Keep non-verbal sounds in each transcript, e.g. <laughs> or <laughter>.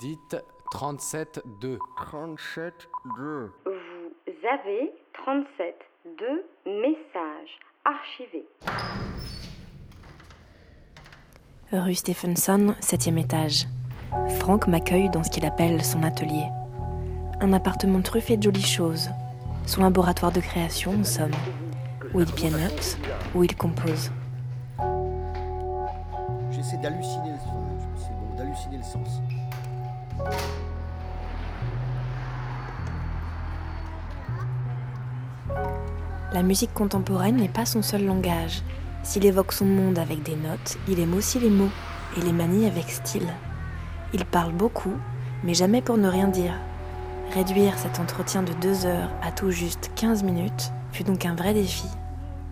Dites 37-2. 37 2. Vous avez 37 de messages archivés. Rue Stephenson, septième étage. Franck m'accueille dans ce qu'il appelle son atelier. Un appartement truffé de jolies choses. Son laboratoire de création, en somme. Où il pianote, où il compose. J'essaie d'halluciner le sens. C'est bon, d'halluciner le sens. La musique contemporaine n'est pas son seul langage. S'il évoque son monde avec des notes, il aime aussi les mots et les manie avec style. Il parle beaucoup, mais jamais pour ne rien dire. Réduire cet entretien de deux heures à tout juste 15 minutes fut donc un vrai défi.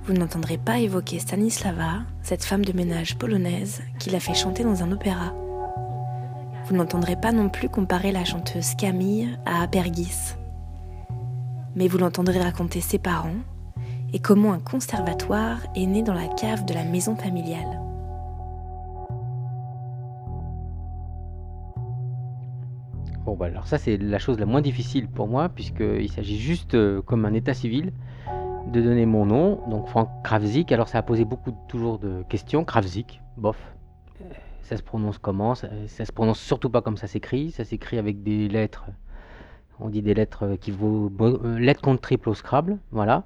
Vous n'entendrez pas évoquer Stanislava, cette femme de ménage polonaise qui l'a fait chanter dans un opéra. Vous n'entendrez pas non plus comparer la chanteuse Camille à Apergis. Mais vous l'entendrez raconter ses parents et comment un conservatoire est né dans la cave de la maison familiale. Bon, bah alors ça, c'est la chose la moins difficile pour moi, puisqu'il s'agit juste, euh, comme un état civil, de donner mon nom, donc Franck Kravzik. Alors ça a posé beaucoup toujours de questions. Kravzik, bof. Ça se prononce comment ça, ça se prononce surtout pas comme ça s'écrit. Ça s'écrit avec des lettres. On dit des lettres qui vaut euh, lettres contre triple au Scrabble, voilà.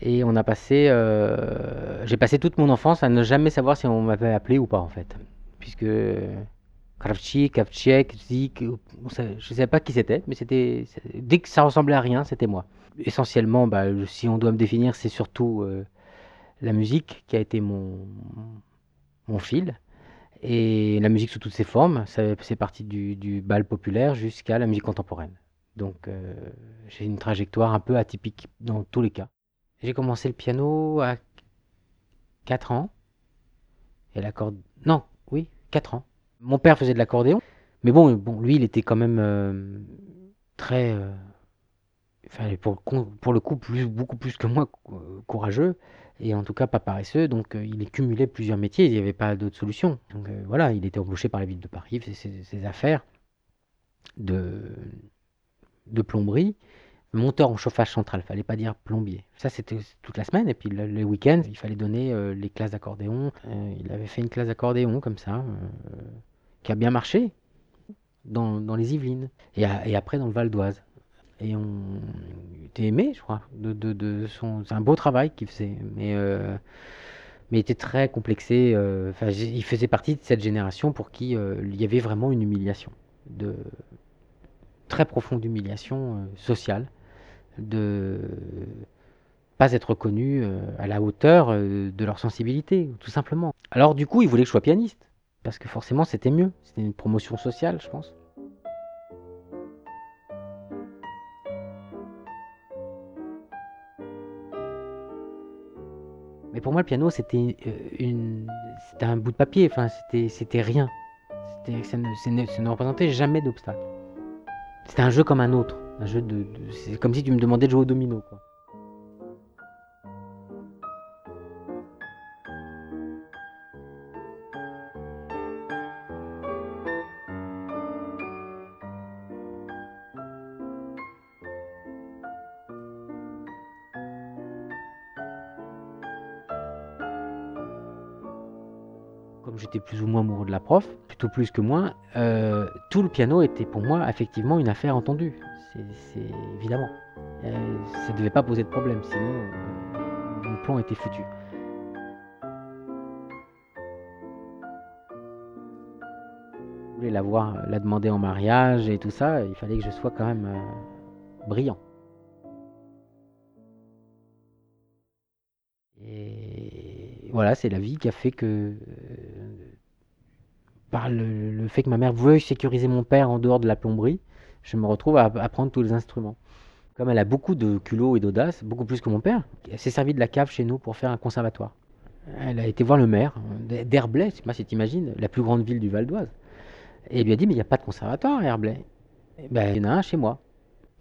Et on a passé, euh, j'ai passé toute mon enfance à ne jamais savoir si on m'avait appelé ou pas en fait, puisque Kravchik, Kavchek, Zik, je ne savais pas qui c'était, mais c'était dès que ça ressemblait à rien, c'était moi. Essentiellement, bah, si on doit me définir, c'est surtout euh, la musique qui a été mon fil. Et la musique sous toutes ses formes, c'est parti du, bal populaire jusqu'à la musique contemporaine. Donc euh, j'ai une trajectoire un peu atypique dans tous les cas. J'ai commencé le piano à 4 ans. Et l'accord... Non, oui, 4 ans. Mon père faisait de l'accordéon. Mais bon, lui, il était quand même euh, très... euh, enfin, pour, pour le coup, beaucoup plus que moi, cou- courageux. Et en tout cas, pas paresseux. Donc, euh, il cumulait plusieurs métiers. Il n'y avait pas d'autre solution. Donc, euh, voilà, il était embauché par la ville de Paris. Il faisait ses, ses affaires de, plomberie. Monteur en chauffage central, fallait pas dire plombier. Ça, c'était toute la semaine. Et puis le, les week-ends, il fallait donner euh, les classes d'accordéon. Euh, il avait fait une classe d'accordéon comme ça, qui a bien marché dans, les Yvelines. Et, et après dans le Val d'Oise. Et on était aimé, je crois, de, de, de son. C'est un beau travail qu'il faisait. Mais, euh, mais il était très complexé. euh, il faisait partie de cette génération pour qui euh, il y avait vraiment une humiliation. De, très profonde humiliation sociale de pas être euh, à la hauteur de leur sensibilité, tout simplement. Alors du coup, ils voulaient que je sois pianiste, parce que forcément c'était mieux, c'était une promotion sociale, je pense. Pour moi, le piano, c'était euh, c'était un bout de papier, enfin, c'était, rien. C'était, ça, ne, représentait jamais d'obstacle. C'était un jeu comme un autre. Un jeu de- c'est comme si tu me demandais de jouer au domino, quoi. Comme j'étais plus ou moins amoureux de la prof, plutôt plus que moins, euh, tout le piano était pour moi effectivement une affaire entendue. C'est, évidemment. Euh, ça ne devait pas poser de problème, sinon euh, mon plan était foutu. Je voulais la voir, la demander en mariage et tout ça, il fallait que je sois quand même brillant. Et voilà, c'est la vie qui a fait que, par le, fait que ma mère veuille sécuriser mon père en dehors de la plomberie, je me retrouve à apprendre tous les instruments. Comme elle a beaucoup de culot et d'audace, beaucoup plus que mon père, elle s'est servie de la cave chez nous pour faire un conservatoire. Elle a été voir le maire d'Herblay, je sais pas si tu imagines, la plus grande ville du Val d'Oise. Et il lui a dit, mais il n'y a pas de conservatoire à Herblay. Eh ben, il y en a un chez moi.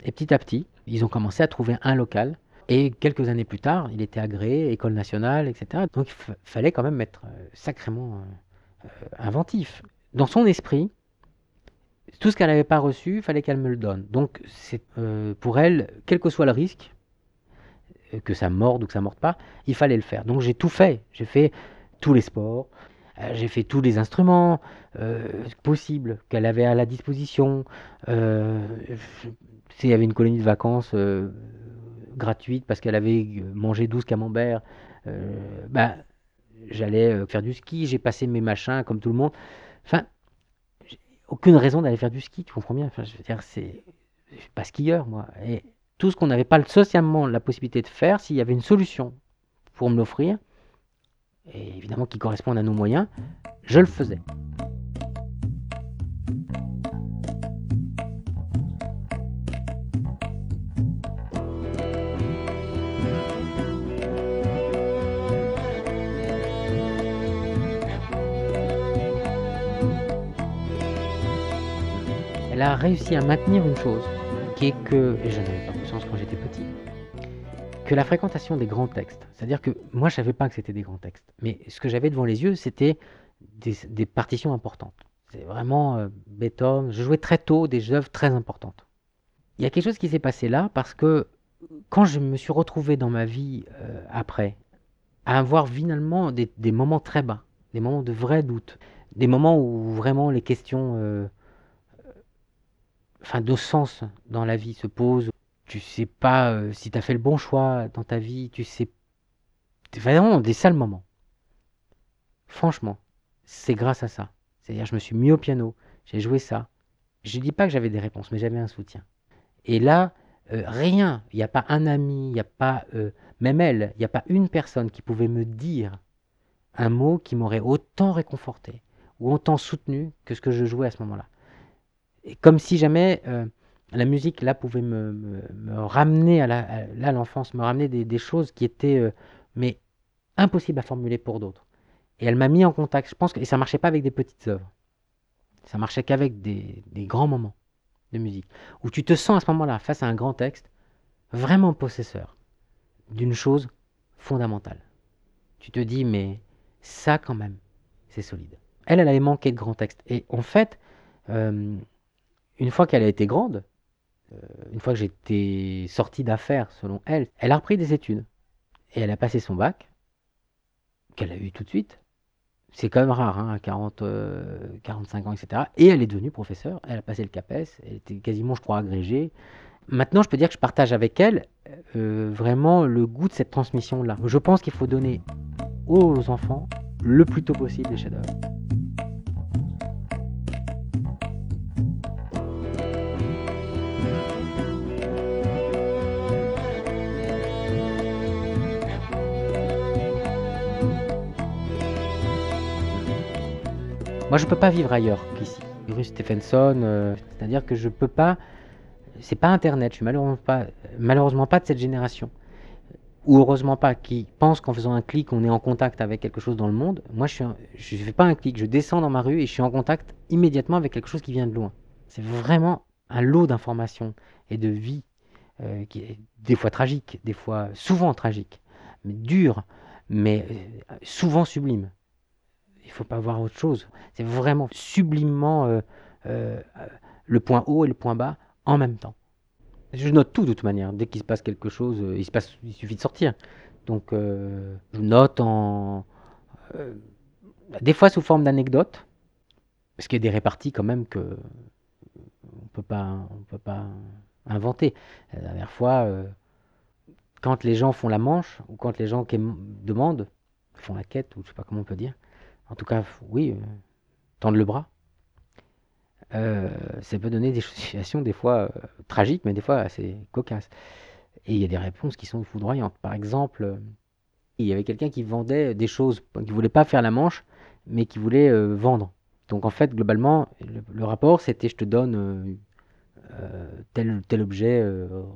Et petit à petit, ils ont commencé à trouver un local. Et quelques années plus tard, il était agréé, école nationale, etc. Donc il fa- fallait quand même être euh, sacrément euh, inventif. Dans son esprit, tout ce qu'elle n'avait pas reçu, il fallait qu'elle me le donne. Donc, c'est euh, pour elle, quel que soit le risque, euh, que ça morde ou que ça morde pas, il fallait le faire. Donc, j'ai tout fait. J'ai fait tous les sports, euh, j'ai fait tous les instruments possibles qu'elle avait à la disposition. S'il y avait une colonie de vacances gratuite parce qu'elle avait mangé 12 camemberts, bah, j'allais faire du ski, j'ai passé mes machins comme tout le monde. Enfin, aucune raison d'aller faire du ski, tu comprends bien enfin, Je veux dire, c'est. Suis pas skieur, moi. Et tout ce qu'on n'avait pas socialement la possibilité de faire, s'il y avait une solution pour me l'offrir, et évidemment qui corresponde à nos moyens, je le faisais. A réussi à maintenir une chose, qui est que, et je n'avais pas conscience quand j'étais petit, que la fréquentation des grands textes, c'est-à-dire que moi je savais pas que c'était des grands textes, mais ce que j'avais devant les yeux, c'était des, partitions importantes. C'est vraiment euh, Beethoven, je jouais très tôt des œuvres très importantes. Il y a quelque chose qui s'est passé là parce que quand je me suis retrouvé dans ma vie euh, après, à avoir finalement des, moments très bas, des moments de vrai doute, des moments où vraiment les questions euh, enfin, de sens dans la vie se pose. Tu sais pas euh, si tu as fait le bon choix dans ta vie, tu sais. vraiment des sales moments. Franchement, c'est grâce à ça. C'est-à-dire, je me suis mis au piano, j'ai joué ça. Je dis pas que j'avais des réponses, mais j'avais un soutien. Et là, euh, rien, il n'y a pas un ami, il a pas, euh, même elle, il n'y a pas une personne qui pouvait me dire un mot qui m'aurait autant réconforté ou autant soutenu que ce que je jouais à ce moment-là comme si jamais euh, la musique là pouvait me, ramener à l'enfance, me ramener des, choses qui étaient euh, mais impossibles à formuler pour d'autres. Et elle m'a mis en contact. Je pense et ça marchait pas avec des petites œuvres. Ça marchait qu'avec des, grands moments de musique où tu te sens à ce moment-là face à un grand texte vraiment possesseur d'une chose fondamentale. Tu te dis mais ça quand même c'est solide. Elle, elle avait manqué de grands textes. Et en fait, euh, une fois qu'elle a été grande, euh, une fois que j'étais sorti d'affaires selon elle, elle a repris des études. Et elle a passé son bac, qu'elle a eu tout de suite. C'est quand même rare, hein, à 40, 45 euh, ans, etc. Et elle est devenue professeure. Elle a passé le CAPES. Elle était quasiment, je crois, agrégée. Maintenant, je peux dire que je partage avec elle euh, vraiment le goût de cette transmission-là. Je pense qu'il faut donner aux enfants le plus tôt possible les chefs-d'œuvre. Moi, je peux pas vivre ailleurs qu'ici. Bruce Stephenson, euh, c'est-à-dire que je peux pas. C'est pas Internet. Je suis malheureusement pas, malheureusement pas de cette génération, ou heureusement pas, qui pense qu'en faisant un clic, on est en contact avec quelque chose dans le monde. Moi, je ne fais pas un clic. Je descends dans ma rue et je suis en contact immédiatement avec quelque chose qui vient de loin. C'est vraiment un lot d'informations et de vie euh, qui est des fois tragique, des fois souvent tragique, mais dur, mais euh, souvent sublime il faut pas voir autre chose. C'est vraiment sublimement euh, euh, le point haut et le point bas en même temps. Je note tout de toute manière. Dès qu'il se passe quelque chose, euh, il, se passe, il suffit de sortir. Donc je note en... des fois sous forme d'anecdotes, parce qu'il y a des réparties quand même que on peut pas, on peut pas inventer. La dernière fois, quand les gens font la manche, ou quand les gens qui demandent, font la quête, ou je sais pas comment on peut dire, en tout cas, oui, euh, tendre le bras. Euh, ça peut donner des <laughs> situations des fois euh, tragiques, mais des fois assez cocasses. Et il y a des réponses qui sont foudroyantes. Par exemple, il y avait quelqu'un qui vendait des choses, qui voulait pas faire la manche, mais qui voulait vendre. Donc en fait, globalement, le, rapport, c'était je te donne tel, tel objet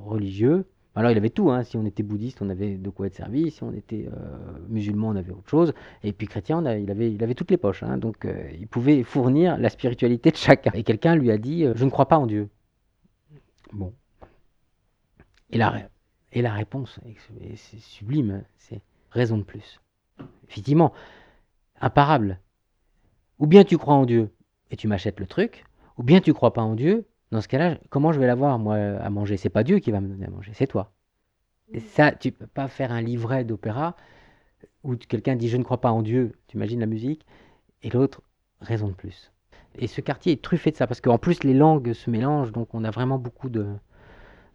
religieux, alors il avait tout, hein. si on était bouddhiste, on avait de quoi être servi, si on était euh, musulman, on avait autre chose, et puis chrétien, il, avait, il avait toutes les poches, hein. donc euh, il pouvait fournir la spiritualité de chacun. Et quelqu'un lui a dit, euh, je ne crois pas en Dieu. Bon. Et la, et la réponse, c'est sublime, hein. c'est raison de plus. Effectivement, imparable. Ou bien tu crois en Dieu et tu m'achètes le truc, Ou bien tu crois pas en Dieu, dans ce cas-là, comment je vais l'avoir, moi, à manger? C'est pas Dieu qui va me donner à manger, c'est toi. Et ça, tu peux pas faire un livret d'opéra où quelqu'un dit je ne crois pas en Dieu, tu imagines la musique, et l'autre, raison de plus. Et ce quartier est truffé de ça, parce qu'en plus les langues se mélangent, donc on a vraiment beaucoup de...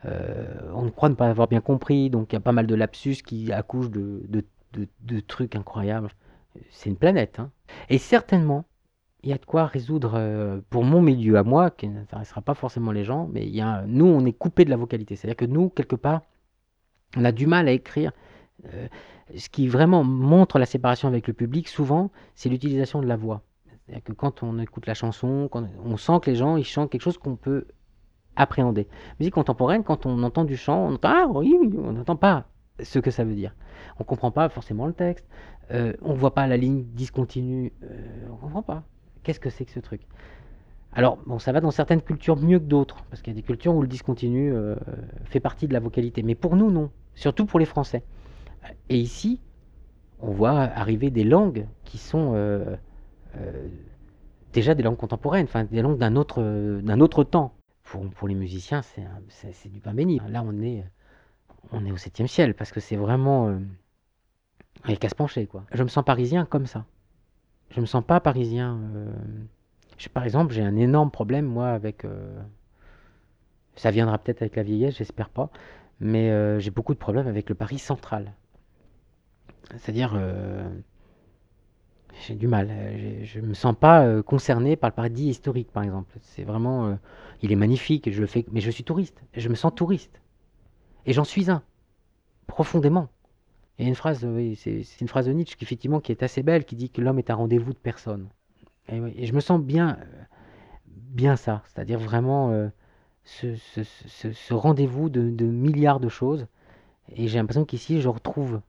Euh, on croit ne pas avoir bien compris, donc il y a pas mal de lapsus qui accouchent de, de, de, trucs incroyables. C'est une planète. Hein. Et certainement, il y a de quoi résoudre, euh, pour mon milieu à moi, qui n'intéressera pas forcément les gens, mais il y a, nous, on est coupé de la vocalité. C'est-à-dire que nous, quelque part, on a du mal à écrire. Euh, ce qui vraiment montre la séparation avec le public, souvent, c'est l'utilisation de la voix. C'est-à-dire que quand on écoute la chanson, quand on sent que les gens ils chantent quelque chose qu'on peut appréhender. Musique contemporaine, quand on entend du chant, on entend ah oui, on n'entend pas ce que ça veut dire. On comprend pas forcément le texte, euh, on voit pas la ligne discontinue, on comprend pas. Qu'est-ce que c'est que ce truc? Alors bon, ça va dans certaines cultures mieux que d'autres, parce qu'il y a des cultures où le discontinu euh, fait partie de la vocalité, mais pour nous non, surtout pour les Français. Et ici, on voit arriver des langues qui sont euh, euh, déjà des langues contemporaines, enfin des langues d'un autre, d'un autre temps. Pour, pour les musiciens, c'est du pain béni. Là, on est, on est au septième ciel, parce que c'est vraiment... Euh, se pencher, quoi. Je me sens parisien comme ça. Je me sens pas parisien... Euh, par exemple, j'ai un énorme problème, moi, avec... ça viendra peut-être avec la vieillesse, j'espère pas. Mais j'ai beaucoup de problèmes avec le Paris central. C'est-à-dire, euh, j'ai du mal. Je ne me sens pas euh, concerné par le paradis historique, par exemple. C'est vraiment, euh, il est magnifique, je le fais, mais je suis touriste. Je me sens touriste, et j'en suis un, profondément. Il y a une phrase, c'est une phrase de Nietzsche qui effectivement qui est assez belle, qui dit que l'homme est un rendez-vous de personne. Et, je me sens bien, bien ça, c'est-à-dire vraiment ce, ce, rendez-vous de, milliards de choses. Et j'ai l'impression qu'ici, je retrouve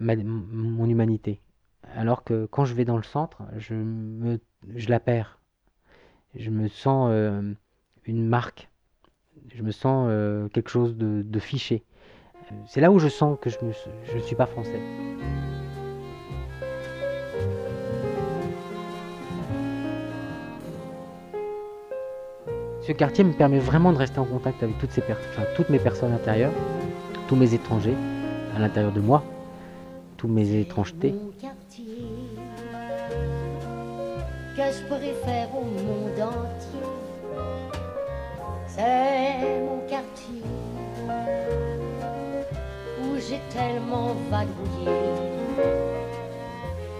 mon humanité. Alors que quand je vais dans le centre, je, la perds. Je me sens euh, une marque. Je me sens euh, quelque chose de, fiché. C'est là où je sens que je ne suis pas français. Ce quartier me permet vraiment de rester en contact avec toutes, mes personnes intérieures, tous mes étrangers à l'intérieur de moi, mes étrangetés. Que je au monde entier, c'est mon quartier j'ai tellement vadrouillé.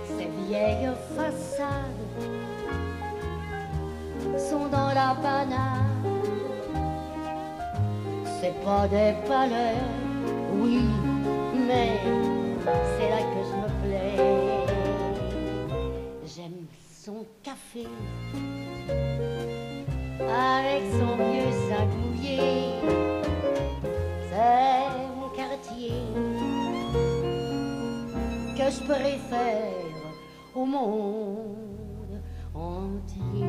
Ces vieilles façades sont dans la banane. C'est pas des palais, oui, mais c'est là que je me plais. J'aime son café avec son vieux sagouillé. Que je préfère au monde entier.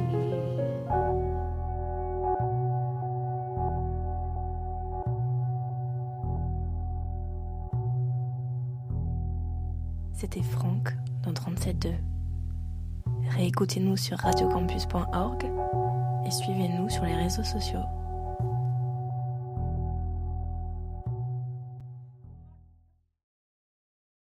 C'était Franck dans 37.2. Réécoutez-nous sur radiocampus.org et suivez-nous sur les réseaux sociaux.